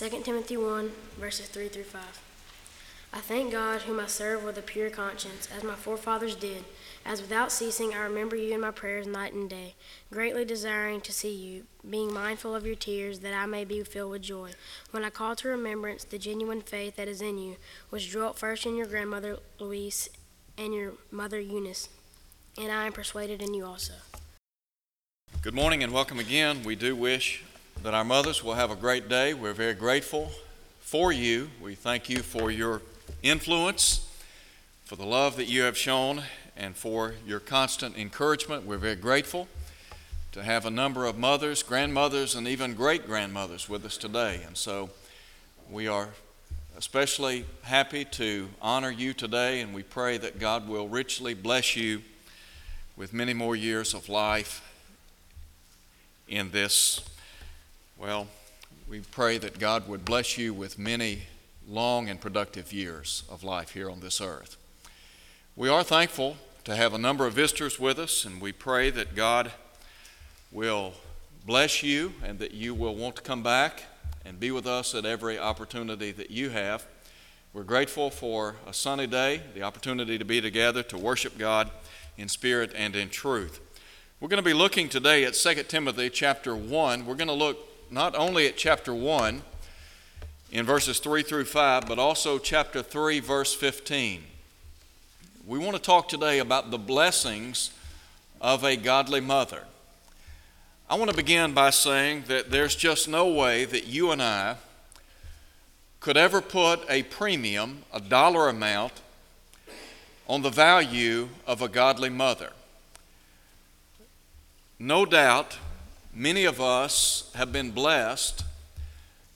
2 Timothy 1, verses 3 through 5. I thank God, whom I serve with a pure conscience, as my forefathers did, as without ceasing I remember you in my prayers night and day, greatly desiring to see you, being mindful of your tears, that I may be filled with joy. When I call to remembrance the genuine faith that is in you, which dwelt first in your grandmother Lois and your mother Eunice, and I am persuaded in you also. Good morning and welcome again. We do wish that our mothers will have a great day. We're very grateful for you. We thank you for your influence, for the love that you have shown, and for your constant encouragement. We're very grateful to have a number of mothers, grandmothers, and even great grandmothers with us today. And so we are especially happy to honor you today, and we pray that God will richly bless you with many more years of life in this well, we pray that God would bless you with many long and productive years of life here on this earth. We are thankful to have a number of visitors with us, and we pray that God will bless you and that you will want to come back and be with us at every opportunity that you have. We're grateful for a sunny day, the opportunity to be together to worship God in spirit and in truth. We're going to be looking today at 2 Timothy chapter 1. We're going to look not only at chapter 1 in verses 3 through 5, but also chapter 3, verse 15. We want to talk today about the blessings of a godly mother. I want to begin by saying that there's just no way that you and I could ever put a premium, a dollar amount, on the value of a godly mother. No doubt, Many of us have been blessed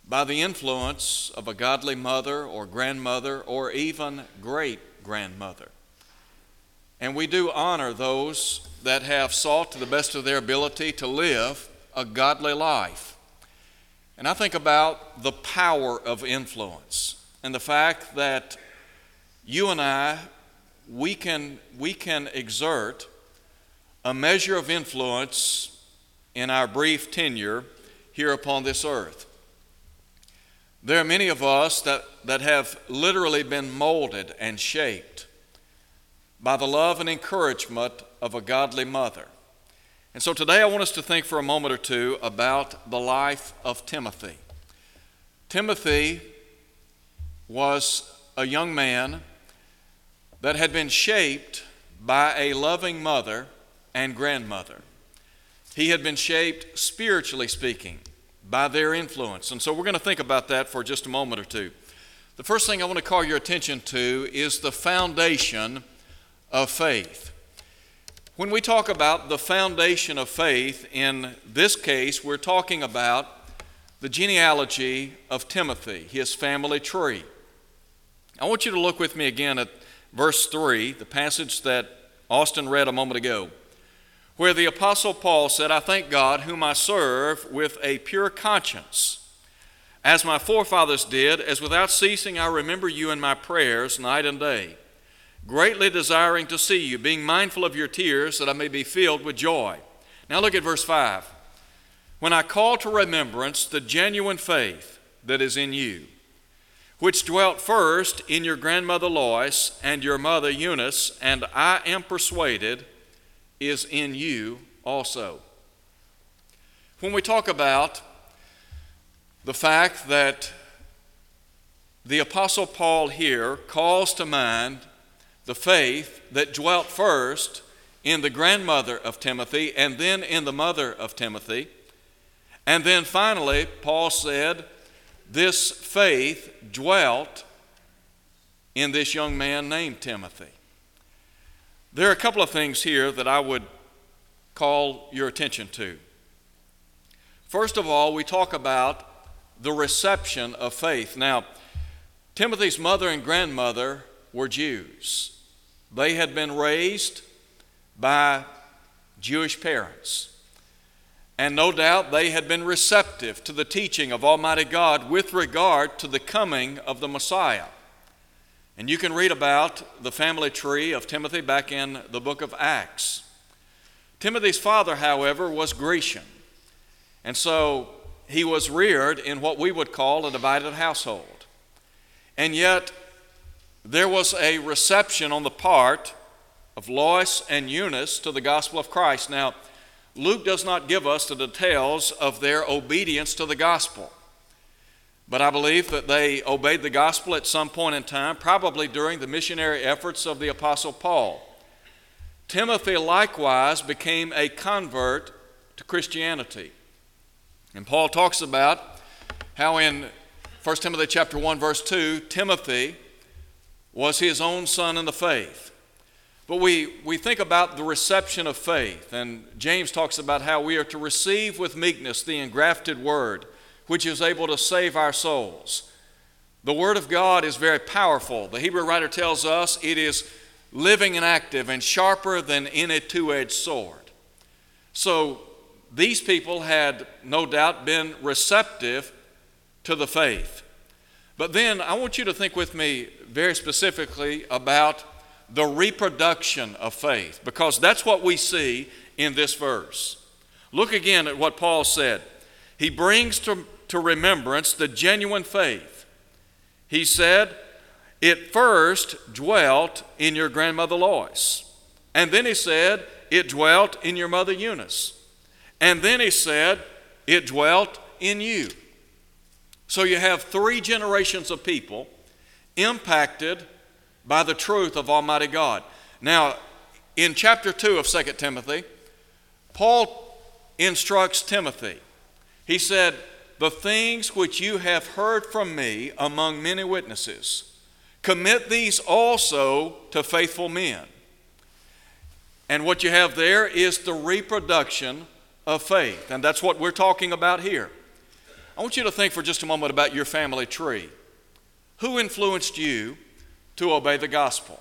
by the influence of a godly mother or grandmother or even great grandmother. And we do honor those that have sought to the best of their ability to live a godly life. And I think about the power of influence and the fact that you and I, we can, we can exert a measure of influence in our brief tenure here upon this earth. There are many of us that, that have literally been molded and shaped by the love and encouragement of a godly mother. And so today I want us to think for a moment or two about the life of Timothy. Timothy was a young man that had been shaped by a loving mother and grandmother. He had been shaped, spiritually speaking, by their influence. And so we're going to think about that for just a moment or two. The first thing I want to call your attention to is the foundation of faith. When we talk about the foundation of faith, in this case, we're talking about the genealogy of Timothy, his family tree. I want you to look with me again at verse 3, the passage that Austin read a moment ago where the Apostle Paul said, I thank God, whom I serve with a pure conscience, as my forefathers did, as without ceasing I remember you in my prayers night and day, greatly desiring to see you, being mindful of your tears, that I may be filled with joy. Now look at verse 5. When I call to remembrance the genuine faith that is in you, which dwelt first in your grandmother Lois and your mother Eunice, and I am persuaded is in you also. When we talk about the fact that the Apostle Paul here calls to mind the faith that dwelt first in the grandmother of Timothy and then in the mother of Timothy. And then finally, Paul said, This faith dwelt in this young man named Timothy. There are a couple of things here that I would call your attention to. First of all, we talk about the reception of faith. Now, Timothy's mother and grandmother were Jews. They had been raised by Jewish parents. And no doubt they had been receptive to the teaching of Almighty God with regard to the coming of the Messiah. And you can read about the family tree of Timothy back in the book of Acts. Timothy's father, however, was Grecian. And so he was reared in what we would call a divided household. And yet, there was a reception on the part of Lois and Eunice to the gospel of Christ. Now, Luke does not give us the details of their obedience to the gospel. But I believe that they obeyed the gospel at some point in time, probably during the missionary efforts of the Apostle Paul. Timothy likewise became a convert to Christianity. And Paul talks about how in 1 Timothy chapter 1 verse 2, Timothy was his own son in the faith. But we, we think about the reception of faith, and James talks about how we are to receive with meekness the engrafted word, which is able to save our souls. The word of God is very powerful. The Hebrew writer tells us it is living and active and sharper than any two edged sword. So these people had no doubt been receptive to the faith. But then I want you to think with me very specifically about the reproduction of faith, because that's what we see in this verse. Look again at what Paul said. He brings to, to remembrance the genuine faith. He said, It first dwelt in your grandmother Lois. And then he said, It dwelt in your mother Eunice. And then he said, It dwelt in you. So you have three generations of people impacted by the truth of Almighty God. Now, in chapter 2 of 2 Timothy, Paul instructs Timothy. He said, The things which you have heard from me among many witnesses, commit these also to faithful men. And what you have there is the reproduction of faith. And that's what we're talking about here. I want you to think for just a moment about your family tree. Who influenced you to obey the gospel?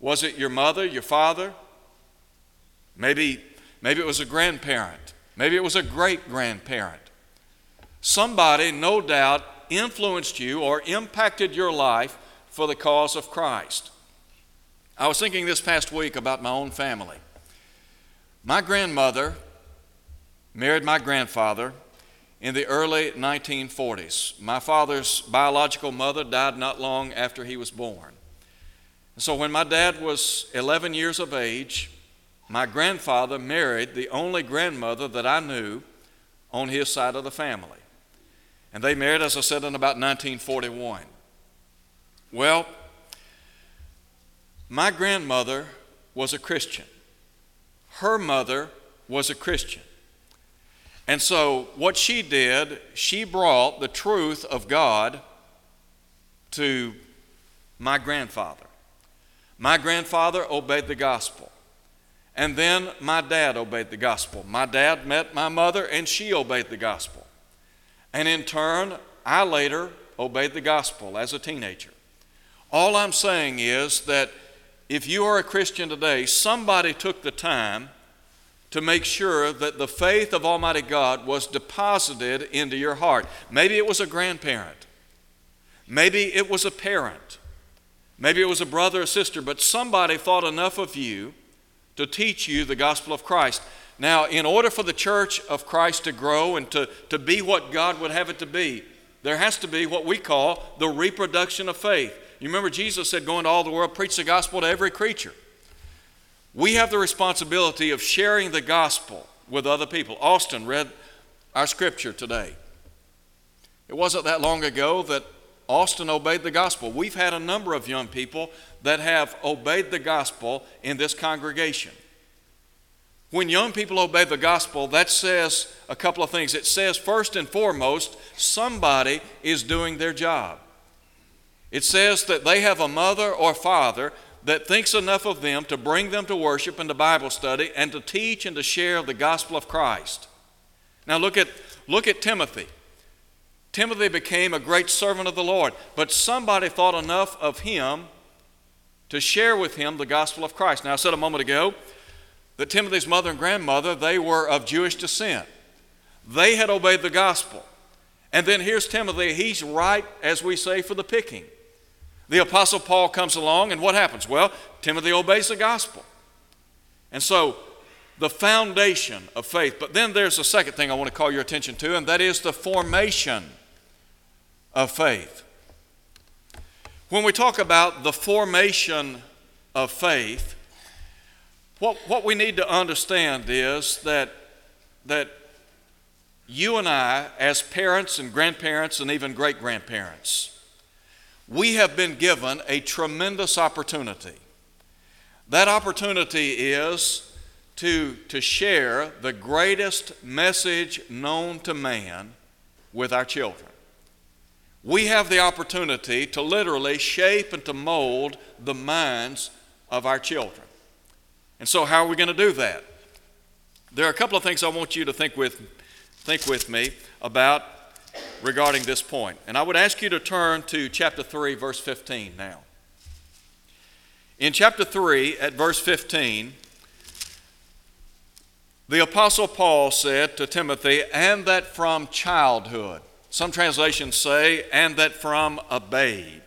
Was it your mother, your father? Maybe, maybe it was a grandparent. Maybe it was a great grandparent. Somebody, no doubt, influenced you or impacted your life for the cause of Christ. I was thinking this past week about my own family. My grandmother married my grandfather in the early 1940s. My father's biological mother died not long after he was born. So when my dad was 11 years of age, my grandfather married the only grandmother that I knew on his side of the family. And they married, as I said, in about 1941. Well, my grandmother was a Christian. Her mother was a Christian. And so, what she did, she brought the truth of God to my grandfather. My grandfather obeyed the gospel. And then my dad obeyed the gospel. My dad met my mother, and she obeyed the gospel. And in turn, I later obeyed the gospel as a teenager. All I'm saying is that if you are a Christian today, somebody took the time to make sure that the faith of Almighty God was deposited into your heart. Maybe it was a grandparent, maybe it was a parent, maybe it was a brother or sister, but somebody thought enough of you to teach you the gospel of Christ. Now, in order for the church of Christ to grow and to, to be what God would have it to be, there has to be what we call the reproduction of faith. You remember Jesus said, Go into all the world, preach the gospel to every creature. We have the responsibility of sharing the gospel with other people. Austin read our scripture today. It wasn't that long ago that Austin obeyed the gospel. We've had a number of young people that have obeyed the gospel in this congregation. When young people obey the gospel, that says a couple of things. It says, first and foremost, somebody is doing their job. It says that they have a mother or father that thinks enough of them to bring them to worship and to Bible study and to teach and to share the gospel of Christ. Now look at, look at Timothy. Timothy became a great servant of the Lord, but somebody thought enough of him to share with him the gospel of Christ. Now I said a moment ago that Timothy's mother and grandmother, they were of Jewish descent. They had obeyed the gospel. And then here's Timothy, he's right, as we say, for the picking. The Apostle Paul comes along, and what happens? Well, Timothy obeys the gospel. And so, the foundation of faith. But then there's a second thing I want to call your attention to, and that is the formation of faith. When we talk about the formation of faith, what, what we need to understand is that, that you and I, as parents and grandparents and even great grandparents, we have been given a tremendous opportunity. That opportunity is to, to share the greatest message known to man with our children. We have the opportunity to literally shape and to mold the minds of our children. And so, how are we going to do that? There are a couple of things I want you to think with, think with me about regarding this point. And I would ask you to turn to chapter 3, verse 15 now. In chapter 3, at verse 15, the Apostle Paul said to Timothy, and that from childhood. Some translations say, and that from a babe.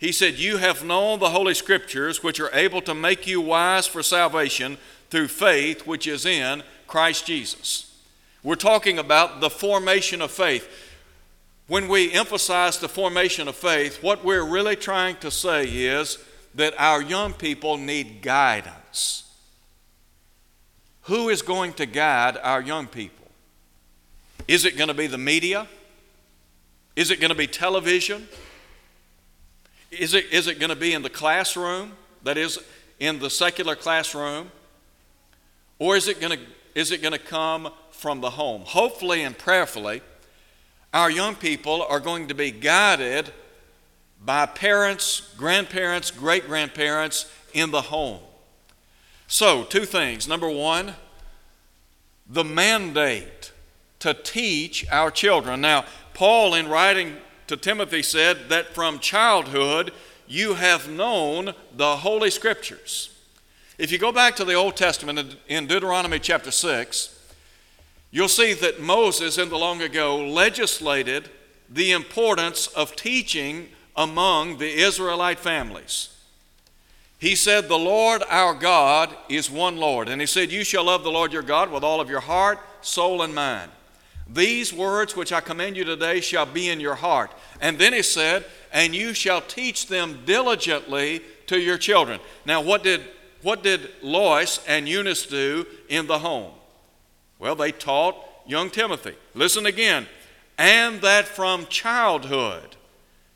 He said, You have known the Holy Scriptures, which are able to make you wise for salvation through faith which is in Christ Jesus. We're talking about the formation of faith. When we emphasize the formation of faith, what we're really trying to say is that our young people need guidance. Who is going to guide our young people? Is it going to be the media? Is it going to be television? Is it, is it going to be in the classroom? That is, in the secular classroom? Or is it going to, is it going to come from the home? Hopefully and prayerfully, our young people are going to be guided by parents, grandparents, great grandparents in the home. So, two things. Number one, the mandate to teach our children. Now, Paul, in writing to Timothy, said that from childhood you have known the Holy Scriptures. If you go back to the Old Testament in Deuteronomy chapter 6, you'll see that Moses, in the long ago, legislated the importance of teaching among the Israelite families. He said, The Lord our God is one Lord. And he said, You shall love the Lord your God with all of your heart, soul, and mind. These words which I command you today shall be in your heart. And then he said, And you shall teach them diligently to your children. Now, what did, what did Lois and Eunice do in the home? Well, they taught young Timothy. Listen again. And that from childhood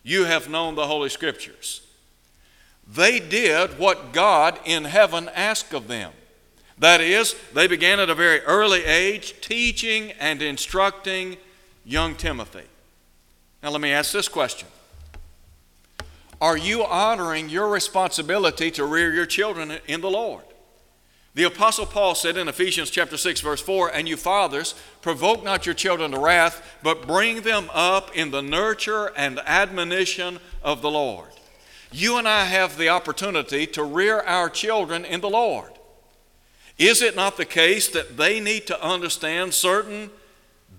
you have known the Holy Scriptures. They did what God in heaven asked of them. That is, they began at a very early age teaching and instructing young Timothy. Now, let me ask this question Are you honoring your responsibility to rear your children in the Lord? The Apostle Paul said in Ephesians chapter 6, verse 4, And you fathers, provoke not your children to wrath, but bring them up in the nurture and admonition of the Lord. You and I have the opportunity to rear our children in the Lord. Is it not the case that they need to understand certain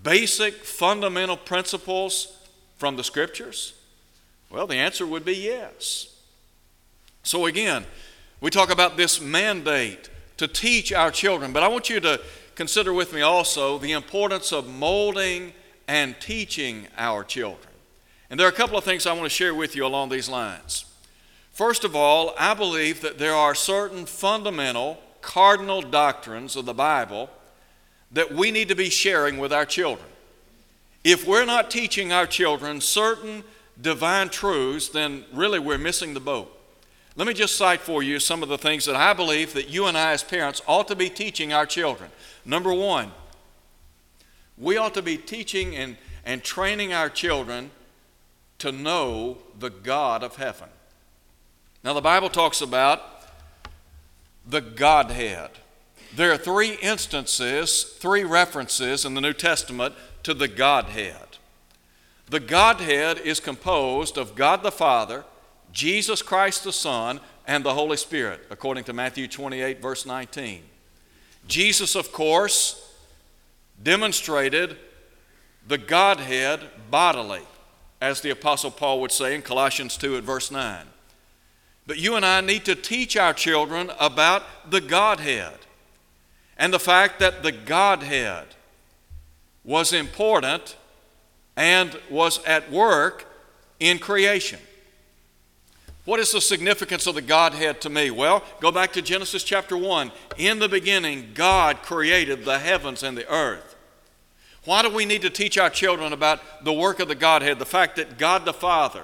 basic fundamental principles from the Scriptures? Well, the answer would be yes. So, again, we talk about this mandate to teach our children. But I want you to consider with me also the importance of molding and teaching our children. And there are a couple of things I want to share with you along these lines. First of all, I believe that there are certain fundamental, cardinal doctrines of the Bible that we need to be sharing with our children. If we're not teaching our children certain divine truths, then really we're missing the boat. Let me just cite for you some of the things that I believe that you and I, as parents, ought to be teaching our children. Number one, we ought to be teaching and, and training our children to know the God of heaven. Now, the Bible talks about the Godhead. There are three instances, three references in the New Testament to the Godhead. The Godhead is composed of God the Father, Jesus Christ the Son, and the Holy Spirit, according to Matthew 28, verse 19. Jesus, of course, demonstrated the Godhead bodily, as the Apostle Paul would say in Colossians 2 at verse 9. But you and I need to teach our children about the Godhead. and the fact that the Godhead was important and was at work in creation. What is the significance of the Godhead to me? Well, go back to Genesis chapter 1. In the beginning, God created the heavens and the earth. Why do we need to teach our children about the work of the Godhead? The fact that God the Father,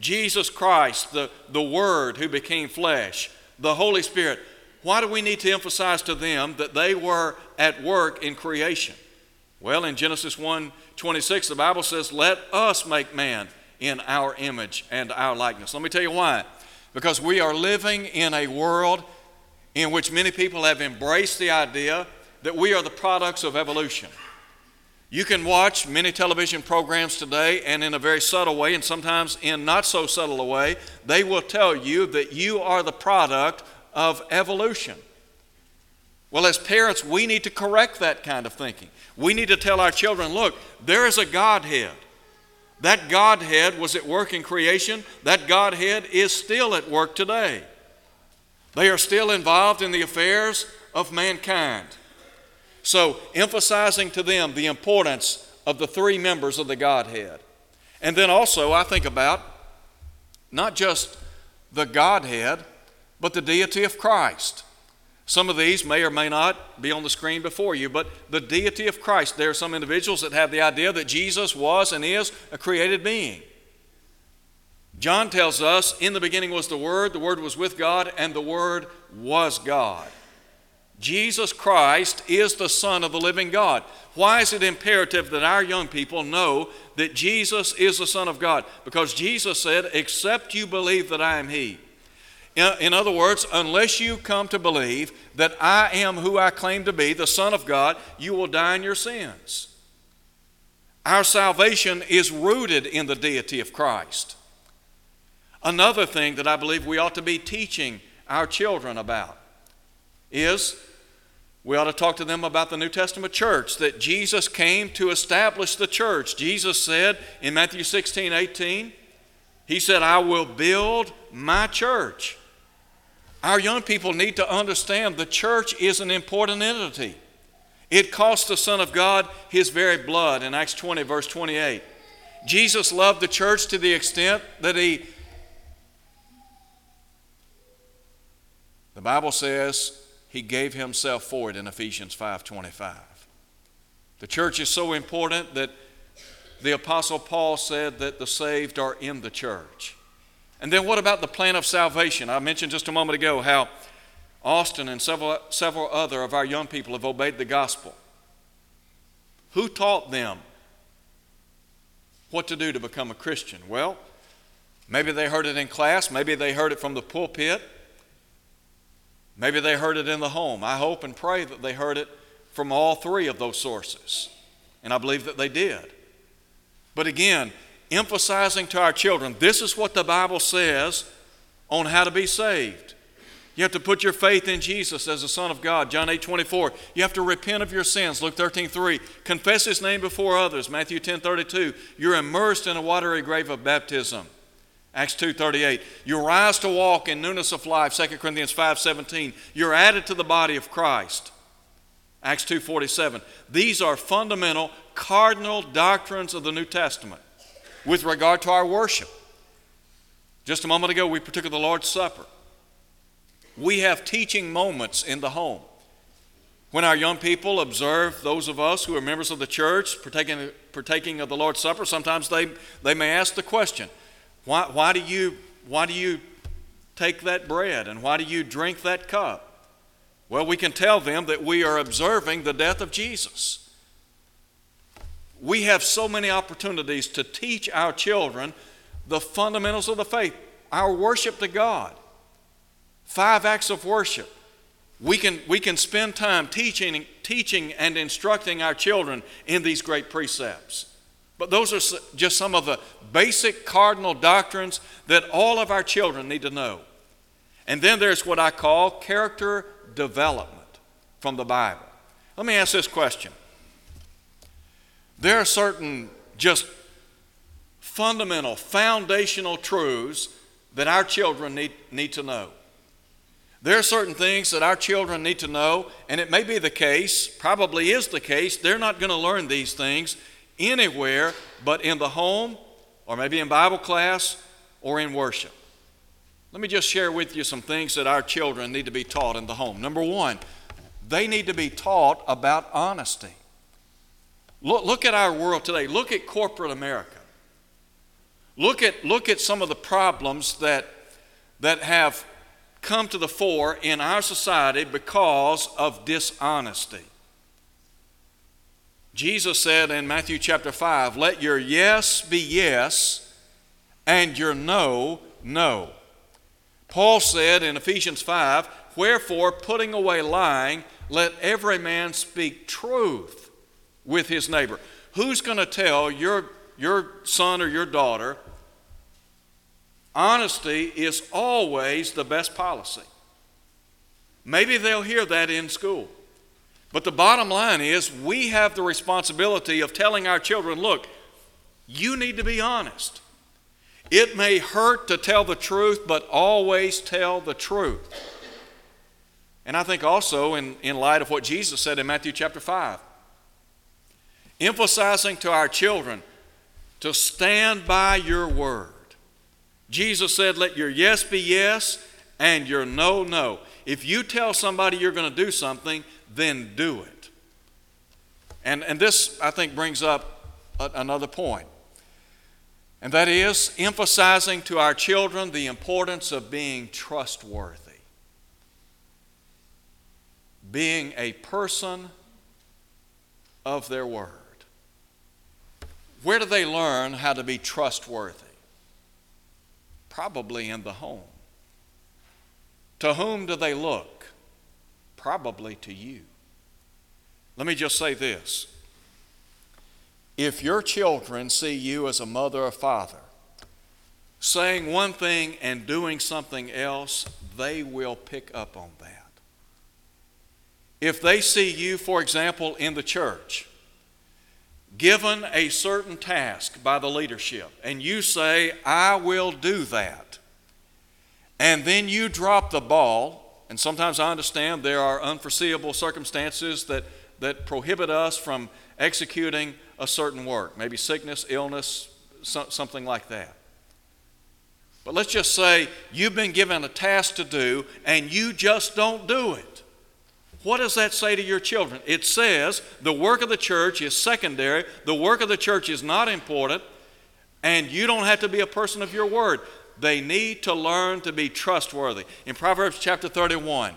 Jesus Christ, the, the Word who became flesh, the Holy Spirit, why do we need to emphasize to them that they were at work in creation? Well, in Genesis 1 26, the Bible says, Let us make man in our image and our likeness. Let me tell you why. Because we are living in a world in which many people have embraced the idea that we are the products of evolution. You can watch many television programs today, and in a very subtle way, and sometimes in not so subtle a way, they will tell you that you are the product of evolution. Well, as parents, we need to correct that kind of thinking. We need to tell our children look, there is a Godhead. That Godhead was at work in creation, that Godhead is still at work today. They are still involved in the affairs of mankind. So, emphasizing to them the importance of the three members of the Godhead. And then also, I think about not just the Godhead, but the deity of Christ. Some of these may or may not be on the screen before you, but the deity of Christ. There are some individuals that have the idea that Jesus was and is a created being. John tells us, In the beginning was the Word, the Word was with God, and the Word was God. Jesus Christ is the Son of the living God. Why is it imperative that our young people know that Jesus is the Son of God? Because Jesus said, Except you believe that I am He. In other words, unless you come to believe that I am who I claim to be, the Son of God, you will die in your sins. Our salvation is rooted in the deity of Christ. Another thing that I believe we ought to be teaching our children about is we ought to talk to them about the New Testament church, that Jesus came to establish the church. Jesus said in Matthew 16, 18, He said, I will build my church our young people need to understand the church is an important entity. It cost the Son of God his very blood in Acts 20, verse 28. Jesus loved the church to the extent that he, the Bible says, he gave himself for it in Ephesians 5:25. The church is so important that the apostle Paul said that the saved are in the church. And then what about the plan of salvation? I mentioned just a moment ago how Austin and several, several other of our young people have obeyed the gospel. Who taught them what to do to become a Christian? Well, maybe they heard it in class, maybe they heard it from the pulpit, maybe they heard it in the home. I hope and pray that they heard it from all three of those sources, and I believe that they did. But again, emphasizing to our children this is what the Bible says on how to be saved. You have to put your faith in Jesus as the Son of God, John 8 24. You have to repent of your sins, Luke 13 3. Confess His name before others, Matthew 10 32. You're immersed in a watery grave of baptism, Acts 2.38, You rise to walk in newness of life, 2 Corinthians 5.17. You're added to the body of Christ, Acts 2.47. These are fundamental, cardinal doctrines of the New Testament with regard to our worship. Just a moment ago, we partook of the Lord's Supper. We have teaching moments in the home. When our young people observe those of us who are members of the church partaking, partaking of the Lord's Supper, sometimes they, they may ask the question why, why, do you, why do you take that bread and why do you drink that cup? Well, we can tell them that we are observing the death of Jesus. We have so many opportunities to teach our children the fundamentals of the faith, our worship to God. Five acts of worship. We can, we can spend time teaching, teaching and instructing our children in these great precepts. But those are just some of the basic cardinal doctrines that all of our children need to know. And then there's what I call character development from the Bible. Let me ask this question there are certain just fundamental, foundational truths that our children need, need to know. There are certain things that our children need to know, and it may be the case, probably is the case, they're not going to learn these things anywhere but in the home, or maybe in Bible class, or in worship. Let me just share with you some things that our children need to be taught in the home. Number one, they need to be taught about honesty. Look, look at our world today. Look at corporate America. Look at, look at some of the problems that, that have come to the fore in our society because of dishonesty. Jesus said in Matthew chapter 5, Let your yes be yes and your no, no. Paul said in Ephesians 5, Wherefore, putting away lying, let every man speak truth with his neighbor. Who's going to tell your, your son or your daughter honesty is always the best policy? Maybe they'll hear that in school. But the bottom line is, we have the responsibility of telling our children look, you need to be honest. It may hurt to tell the truth, but always tell the truth. And I think also, in, in light of what Jesus said in Matthew chapter 5, emphasizing to our children to stand by your word. Jesus said, Let your yes be yes and your no, no. If you tell somebody you're going to do something, then do it. And, and this, I think, brings up a, another point. And that is emphasizing to our children the importance of being trustworthy. Being a person of their word. Where do they learn how to be trustworthy? Probably in the home. To whom do they look? Probably to you. Let me just say this if your children see you as a mother or father saying one thing and doing something else, they will pick up on that. If they see you, for example, in the church, given a certain task by the leadership, and you say, I will do that, and then you drop the ball, and sometimes I understand there are unforeseeable circumstances that, that prohibit us from executing a certain work, maybe sickness, illness, something like that. But let's just say you've been given a task to do and you just don't do it. What does that say to your children? It says the work of the church is secondary, the work of the church is not important, and you don't have to be a person of your word. They need to learn to be trustworthy. In Proverbs chapter 31,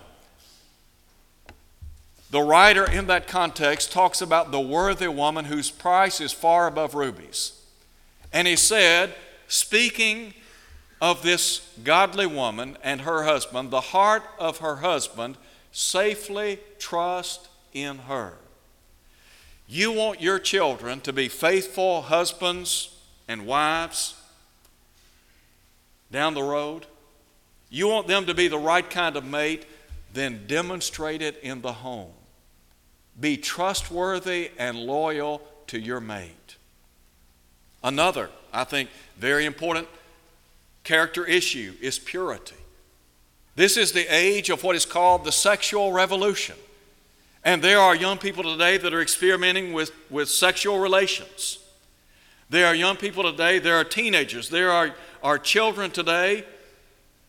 the writer in that context talks about the worthy woman whose price is far above rubies. And he said, speaking of this godly woman and her husband, the heart of her husband safely trust in her. You want your children to be faithful husbands and wives down the road. You want them to be the right kind of mate, then demonstrate it in the home. Be trustworthy and loyal to your mate. Another, I think, very important character issue is purity. This is the age of what is called the sexual revolution. And there are young people today that are experimenting with, with sexual relations. There are young people today, there are teenagers, there are, are children today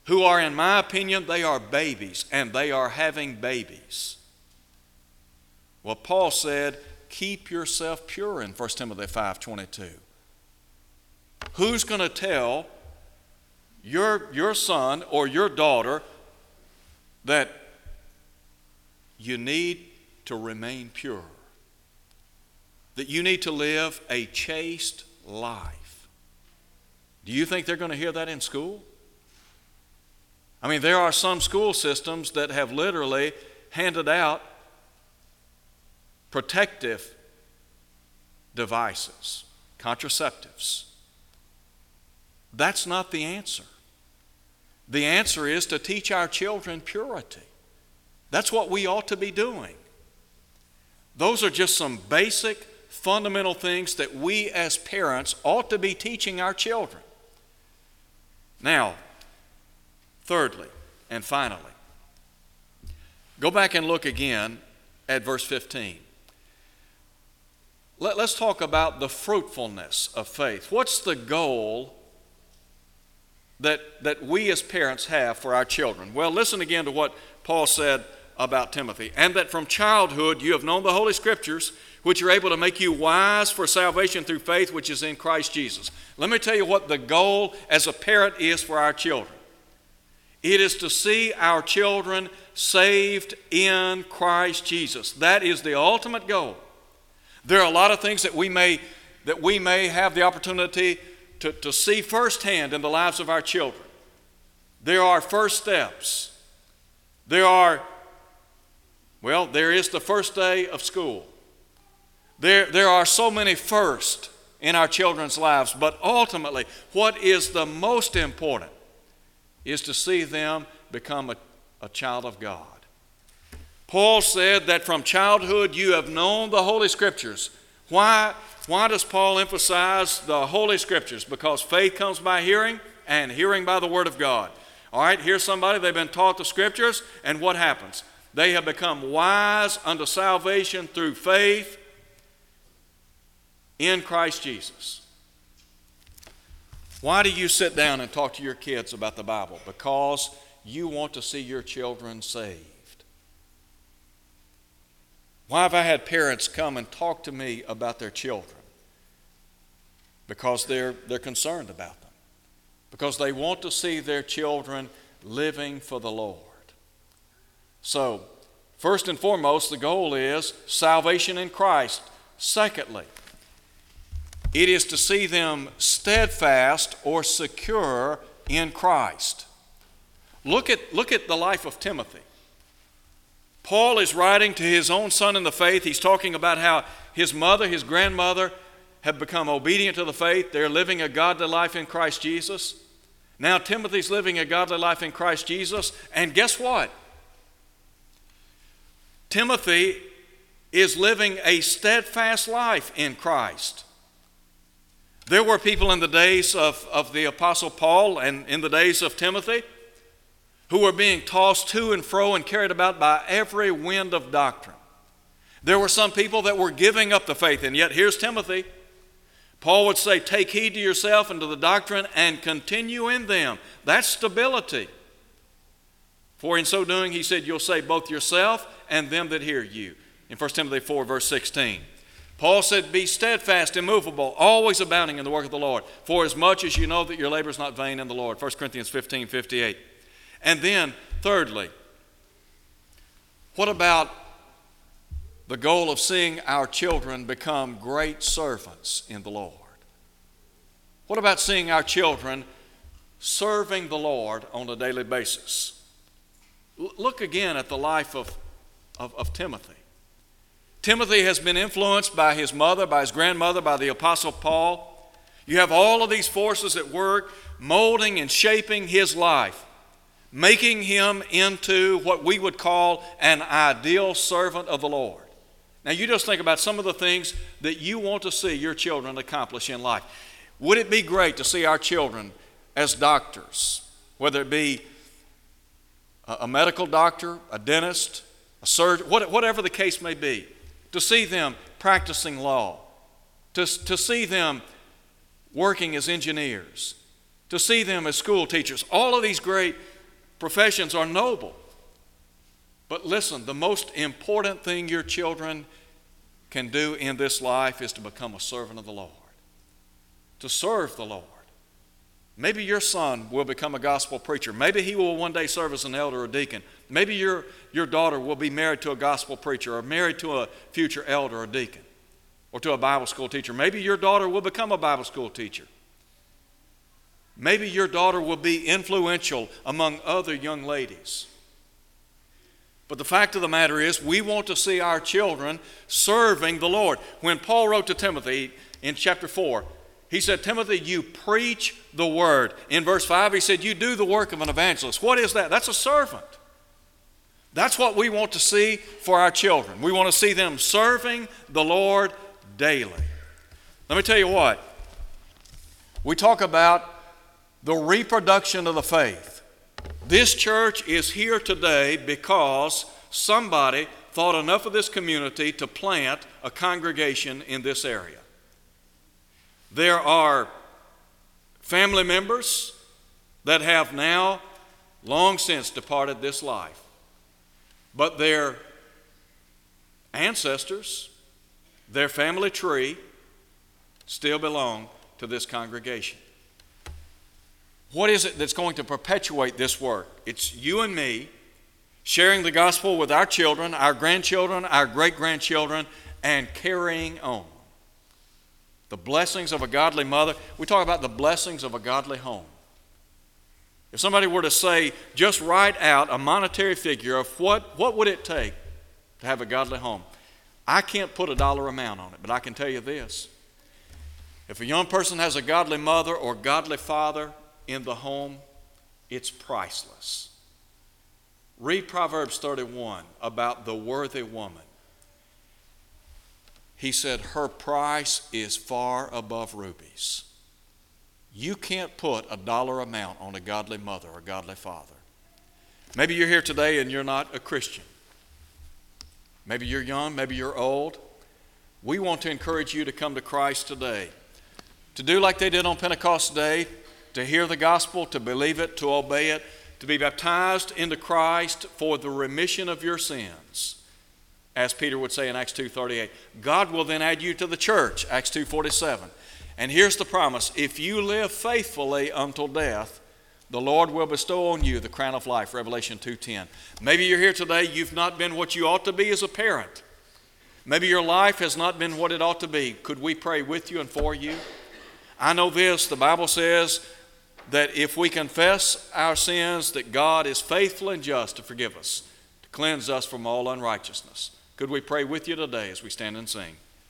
who are, in my opinion, they are babies and they are having babies. Well, Paul said, keep yourself pure in 1 Timothy 5.22. Who's going to tell your, your son or your daughter that you need to remain pure? That you need to live a chaste life? Do you think they're going to hear that in school? I mean, there are some school systems that have literally handed out protective devices, contraceptives. That's not the answer. The answer is to teach our children purity. That's what we ought to be doing. Those are just some basic, fundamental things that we as parents ought to be teaching our children. Now, thirdly and finally, Go back and look again at verse 15. Let, us talk about the fruitfulness of faith. What's the goal that, that we as parents have for our children? Well, listen again to what Paul said about Timothy. And that from childhood you have known the Holy Scriptures, which are able to make you wise for salvation through faith which is in Christ Jesus. Let me tell you what the goal as a parent is for our children it is to see our children saved in Christ Jesus. That is the ultimate goal. There are a lot of things that we may, that we may have the opportunity to, to see firsthand in the lives of our children. There are first steps. There are well, there is the first day of school. There, there are so many firsts in our children's lives, but ultimately, what is the most important is to see them become a, a child of God. Paul said that from childhood you have known the Holy Scriptures. Why, why does Paul emphasize the Holy Scriptures? Because faith comes by hearing, and hearing by the Word of God. All right, here's somebody, they've been taught the Scriptures, and what happens? They have become wise unto salvation through faith in Christ Jesus. Why do you sit down and talk to your kids about the Bible? Because you want to see your children saved. Why have I had parents come and talk to me about their children? Because they're, they're concerned about them. Because they want to see their children living for the Lord. So, first and foremost, the goal is salvation in Christ. Secondly, it is to see them steadfast or secure in Christ. Look at, look at the life of Timothy. Paul is writing to his own son in the faith. He's talking about how his mother, his grandmother, have become obedient to the faith. They're living a godly life in Christ Jesus. Now Timothy's living a godly life in Christ Jesus. And guess what? Timothy is living a steadfast life in Christ. There were people in the days of, of the Apostle Paul and in the days of Timothy who were being tossed to and fro and carried about by every wind of doctrine. There were some people that were giving up the faith, and yet here's Timothy. Paul would say, Take heed to yourself and to the doctrine and continue in them. That's stability. For in so doing, he said, You'll save both yourself and them that hear you. In 1 Timothy 4, verse 16. Paul said, Be steadfast, immovable, always abounding in the work of the Lord, for as much as you know that your labor is not vain in the Lord. 1 Corinthians 15, 58. And then, thirdly, what about the goal of seeing our children become great servants in the Lord? What about seeing our children serving the Lord on a daily basis? Look again at the life of, of, of, Timothy. Timothy has been influenced by his mother, by his grandmother, by the Apostle Paul. You have all of these forces at work molding and shaping his life, making him into what we would call an ideal servant of the Lord. Now, you just think about some of the things that you want to see your children accomplish in life. Would it be great to see our children as doctors, whether it be a medical doctor, a dentist, a surgeon, whatever the case may be, to see them practicing law, to, to see them working as engineers, to see them as school teachers. All of these great professions are noble. But listen, the most important thing your children can do in this life is to become a servant of the Lord, to serve the Lord. Maybe your son will become a gospel preacher. Maybe he will one day serve as an elder or deacon. Maybe your, your daughter will be married to a gospel preacher or married to a future elder or deacon or to a Bible school teacher. Maybe your daughter will become a Bible school teacher. Maybe your daughter will be influential among other young ladies. But the fact of the matter is, we want to see our children serving the Lord. When Paul wrote to Timothy in chapter 4, he said, Timothy, you preach the word. In verse 5, he said, You do the work of an evangelist. What is that? That's a servant. That's what we want to see for our children. We want to see them serving the Lord daily. Let me tell you what. We talk about the reproduction of the faith. This church is here today because somebody thought enough of this community to plant a congregation in this area. There are family members that have now long since departed this life, but their ancestors, their family tree, still belong to this congregation. What is it that's going to perpetuate this work? It's you and me sharing the gospel with our children, our grandchildren, our great grandchildren, and carrying on. The blessings of a godly mother. We talk about the blessings of a godly home. If somebody were to say, just write out a monetary figure of what, what would it take to have a godly home, I can't put a dollar amount on it, but I can tell you this. If a young person has a godly mother or godly father in the home, it's priceless. Read Proverbs 31 about the worthy woman. He said, Her price is far above rubies. You can't put a dollar amount on a godly mother or godly father. Maybe you're here today and you're not a Christian. Maybe you're young, maybe you're old. We want to encourage you to come to Christ today. To do like they did on Pentecost Day, to hear the gospel, to believe it, to obey it, to be baptized into Christ for the remission of your sins. As Peter would say in Acts 2:38, God will then add you to the church, Acts 2:47. And here's the promise, if you live faithfully until death, the Lord will bestow on you the crown of life, Revelation 2:10. Maybe you're here today, you've not been what you ought to be as a parent. Maybe your life has not been what it ought to be. Could we pray with you and for you? I know this, the Bible says that if we confess our sins, that God is faithful and just to forgive us, to cleanse us from all unrighteousness. Could we pray with you today as we stand and sing?